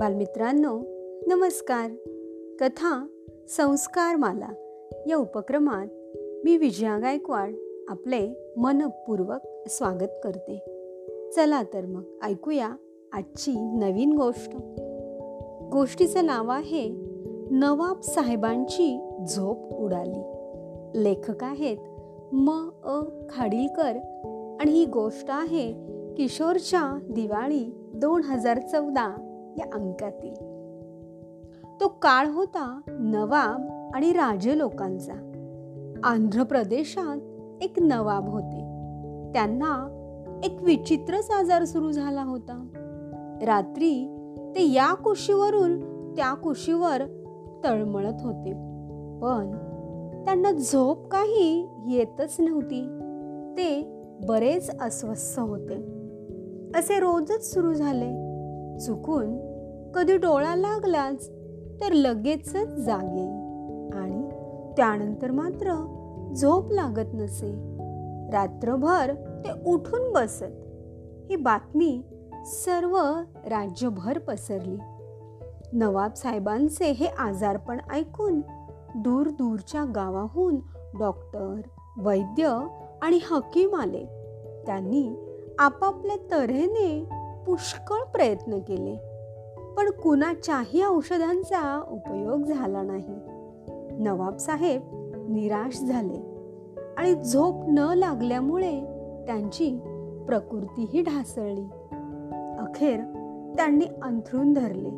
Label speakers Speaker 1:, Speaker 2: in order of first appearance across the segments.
Speaker 1: बालमित्रांनो नमस्कार. कथा संस्कार माला या उपक्रमात मी विजया गायकवाड आपले मनपूर्वक स्वागत करते. चला तर मग ऐकूया आजची नवीन गोष्ट. गोष्टीचं नाव आहे नवाब साहेबांची झोप उडाली. लेखक आहेत म. अ. खाडीलकर आणि ही गोष्ट आहे किशोरच्या दिवाळी दोन हजार चौदा या अंकातील. तो काळ होता नवाब आणि राजे लोकांचा. आंध्र प्रदेशात एक नवाब होते. त्यांना एक विचित्रच आजार सुरू झाला होता. रात्री ते या कुशीवरून त्या कुशीवर तळमळत होते. पण त्यांना झोप काही येतच नव्हती. ते बरेच अस्वस्थ होते. असे रोजच सुरू झाले. चुकून कधी डोळा लागलाच तर लगेचच जाग येई आणि त्यानंतर मात्र झोप लागत नसे. रात्रभर ते उठून बसत. ही बातमी सर्व राज्यभर पसरली. नवाब साहेबांचे हे आजारपण ऐकून दूर दूरच्या गावाहून डॉक्टर वैद्य आणि हकीम आले. त्यांनी आपापल्या तऱ्हेने पुष्कळ प्रयत्न केले. पण कुणाच्याही औषधांचा उपयोग झाला नाही. नवाब साहेब निराश झाले आणि झोप न लागल्यामुळे त्यांची प्रकृतीही ढासळली. अखेर त्यांनी अंथरून धरले.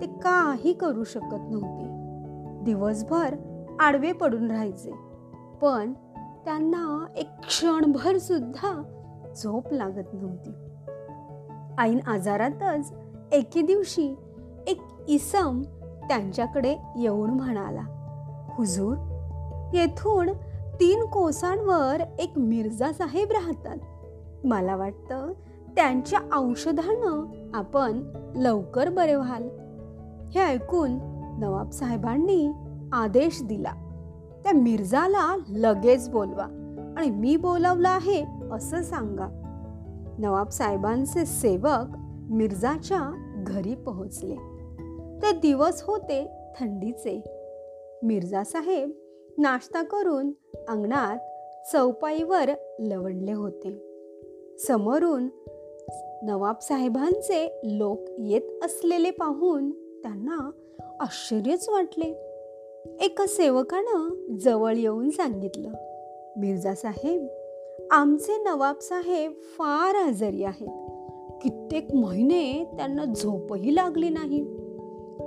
Speaker 1: ते काही करू शकत नव्हते. दिवसभर आडवे पडून राहायचे. पण त्यांना एक क्षणभर सुद्धा झोप लागत नव्हती. ऐन आजारातच एके दिवशी एक इसम त्यांच्याकडे येऊन म्हणाला हुजूर येथून तीन कोसांवर एक मिर्झा साहेब राहतात. मला वाटतं त्यांच्या औषधानं आपण लवकर बरे व्हाल. हे ऐकून नवाब साहेबांनी आदेश दिला त्या मिर्झाला लगेच बोलवा आणि मी बोलावलं आहे असं सांगा. नवाब साहेबांचे सेवक मिर्झाच्या घरी पोहोचले. ते दिवस होते थंडीचे. मिर्झा साहेब नाश्ता करून अंगणात चौपाईवर लवणले होते. समोरून नवाब साहेबांचे लोक येत असलेले पाहून त्यांना आश्चर्यच वाटले. एका सेवकानं जवळ येऊन सांगितलं मिर्झा साहेब आमचे नवाब साहेब फार आजारी आहेत. कित्येक महिने त्यांना झोपही लागली नाही.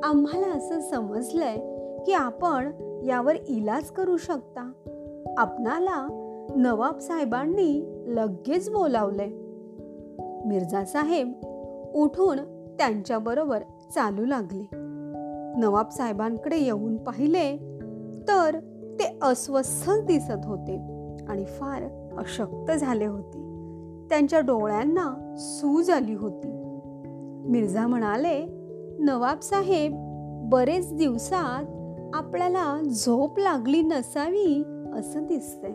Speaker 1: आम्हाला असं समजलंय की आपण यावर इलाज करू शकता. आपणाला नवाब साहेबांनी लगेच बोलावले मिर्झा साहेब उठून त्यांच्याबरोबर चालू लागले. नवाब साहेबांकडे येऊन पाहिले तर ते अस्वस्थ दिसत होते आणि फार अशक्त झाले होते. त्यांच्या डोळ्यांना सूज आली होती. मिर्झा म्हणाले नवाब साहेब बरेच दिवसात आपल्याला झोप लागली नसावी असं दिसतंय.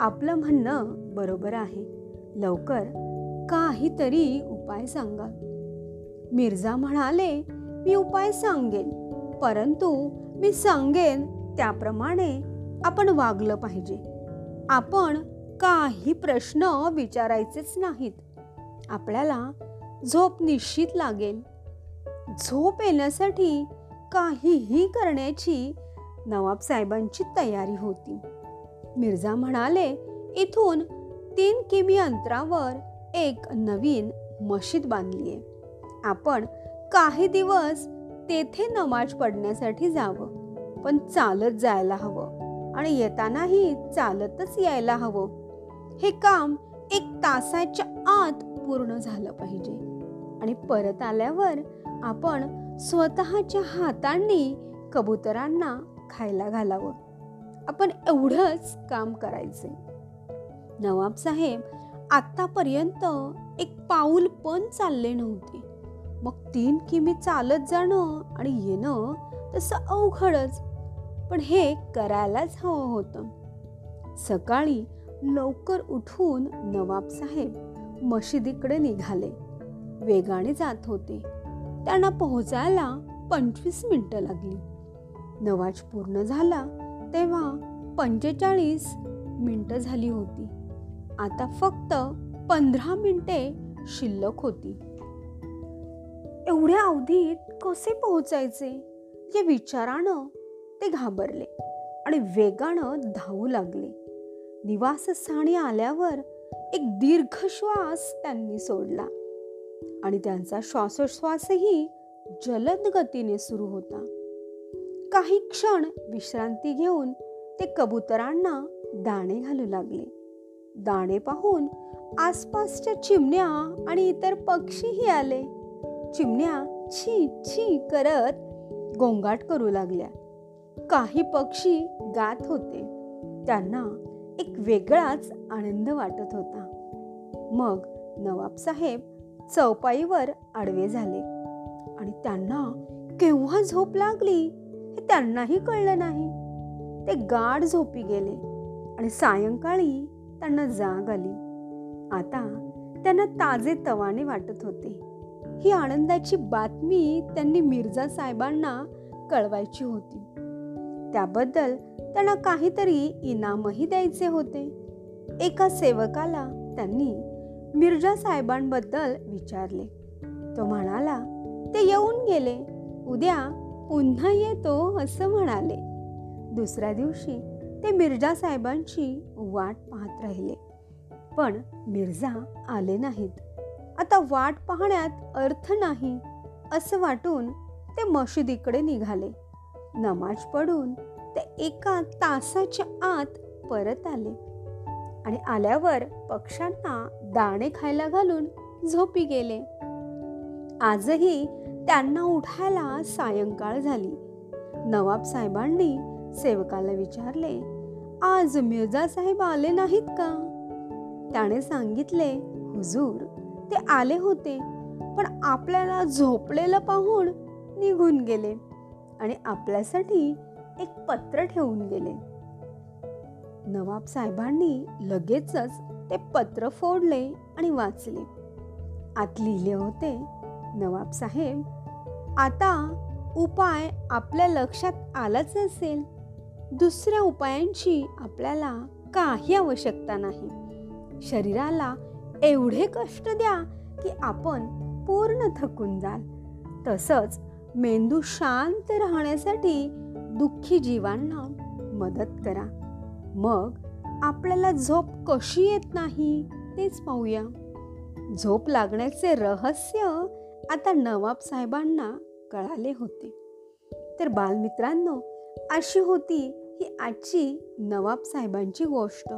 Speaker 1: आपलं म्हणणं बरोबर आहे. लवकर काहीतरी उपाय सांगा. मिर्झा म्हणाले मी उपाय सांगेन. परंतु मी सांगेन त्याप्रमाणे आपण वागलं पाहिजे. आपण काही प्रश्न विचारायचेच नाहीत. आपल्याला झोप निश्चित लागेल. झोप येण्यासाठी काहीही करण्याची नवाब साहेबांची तयारी होती. मिर्झा म्हणाले इथून तीन किमी अंतरावर एक नवीन मशीद बांधली आहे आपण काही दिवस तेथे नमाज पडण्यासाठी जावं पण चालत जायला हवं आणि येतानाही चालतच यायला हवं. हे काम एक तासाच्या आत पूर्ण झालं पाहिजे. आणि परत आल्यावर आपण स्वतःच्या हातांनी कबुतरांना खायला घालावं. आपण एवढंच काम करायचे नवाब साहेब आत्तापर्यंत एक पाऊल पण चालले नव्हते. मग तीन किमी चालत जाणं आणि येणं तसं अवघडच. पण हे करायलाच हवं होतं. सकाळी लवकर उठून नवाब साहेब मशिदीकडे निघाले. वेगाने जात होते. त्यांना पोहोचायला पंचवीस मिनिटं लागली. नवाज पूर्ण झाला तेव्हा पंचेचाळीस मिनिटं झाली होती. आता फक्त पंधरा मिनिटे शिल्लक होती. एवढ्या अवधीत कसे पोहोचायचे? या विचारानं ते घाबरले आणि वेगानं धावू लागले. निवासस्थानी आल्यावर एक दीर्घ श्वास त्यांनी सोडला आणि त्यांचा श्वासोश्वासही जलद गतीने सुरू होता. काही क्षण विश्रांती घेऊन ते कबुतरांना दाणे घालू लागले. दाणे पाहून आसपासच्या चिमण्या आणि इतर पक्षीही आले. चिमण्या छी छी करत गोंगाट करू लागल्या. काही पक्षी गात होते. त्यांना एक वेगळाच आनंद वाटत होता. मग नवाबसाहेब चौपाईवर आडवे झाले आणि त्यांना केव्हा झोप लागली हे त्यांनाही कळलं नाही. ते गाढ झोपी गेले आणि सायंकाळी त्यांना जाग आली. आता त्यांना ताजे तवाने वाटत होते. ही आनंदाची बातमी त्यांनी मिर्झा साहेबांना कळवायची होती. त्याबद्दल त्यांना काहीतरी इनामही द्यायचे होते. एका सेवकाला त्यांनी मिर्जा साहेबांबद्दल विचारले. तो म्हणाला ते येऊन गेले. उद्या पुन्हा येतो असं म्हणाले. दुसऱ्या दिवशी ते मिर्जा साहेबांची वाट पाहत राहिले. पण मिर्झा आले नाहीत. आता वाट पाहण्यात अर्थ नाही असं वाटून ते मशिदीकडे निघाले. नमाज पडून ते एका तासाच्या आत परत आले. आणि आल्यावर पक्ष्यांना दाणे खायला घालून झोपी गेले. आजही त्यांना उठायला सायंकाळ झाली. नवाब साहेबांनी सेवकाला विचारले आज मिर्जा साहेब आले नाहीत का? त्याने सांगितले हुजूर ते आले होते पण आपल्याला झोपलेलं पाहून निघून गेले. आणि आपल्यासाठी एक पत्र ठेवून गेले. नवाब साहेबांनी लगेचच ते पत्र फोडले आणि वाचले. आत लिहिले होते नवाब साहेब आता उपाय आपल्या लक्षात आलाच असेल. दुसऱ्या उपायांची आपल्याला काही आवश्यकता नाही. शरीराला एवढे कष्ट द्या की आपण पूर्ण थकून जाल. तसंच मेंदू शांत राहण्यासाठी दुःखी जीवांना मदत करा. मग आपल्याला झोप कशी येत नाही तेच पाहूया. झोप लागण्याचे रहस्य आता नवाब साहेबांना कळाले होते. तर बालमित्रांनो अशी होती ही आजची नवाब साहेबांची गोष्ट.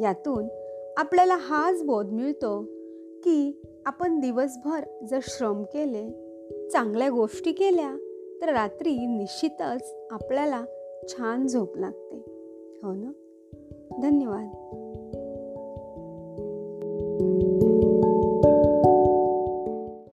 Speaker 1: यातून आपल्याला हाच बोध मिळतो की आपण दिवसभर जर श्रम केले चांगल्या गोष्टी केल्या तर रात्री निश्चितच आपल्याला छान झोप लागते. हो ना? धन्यवाद.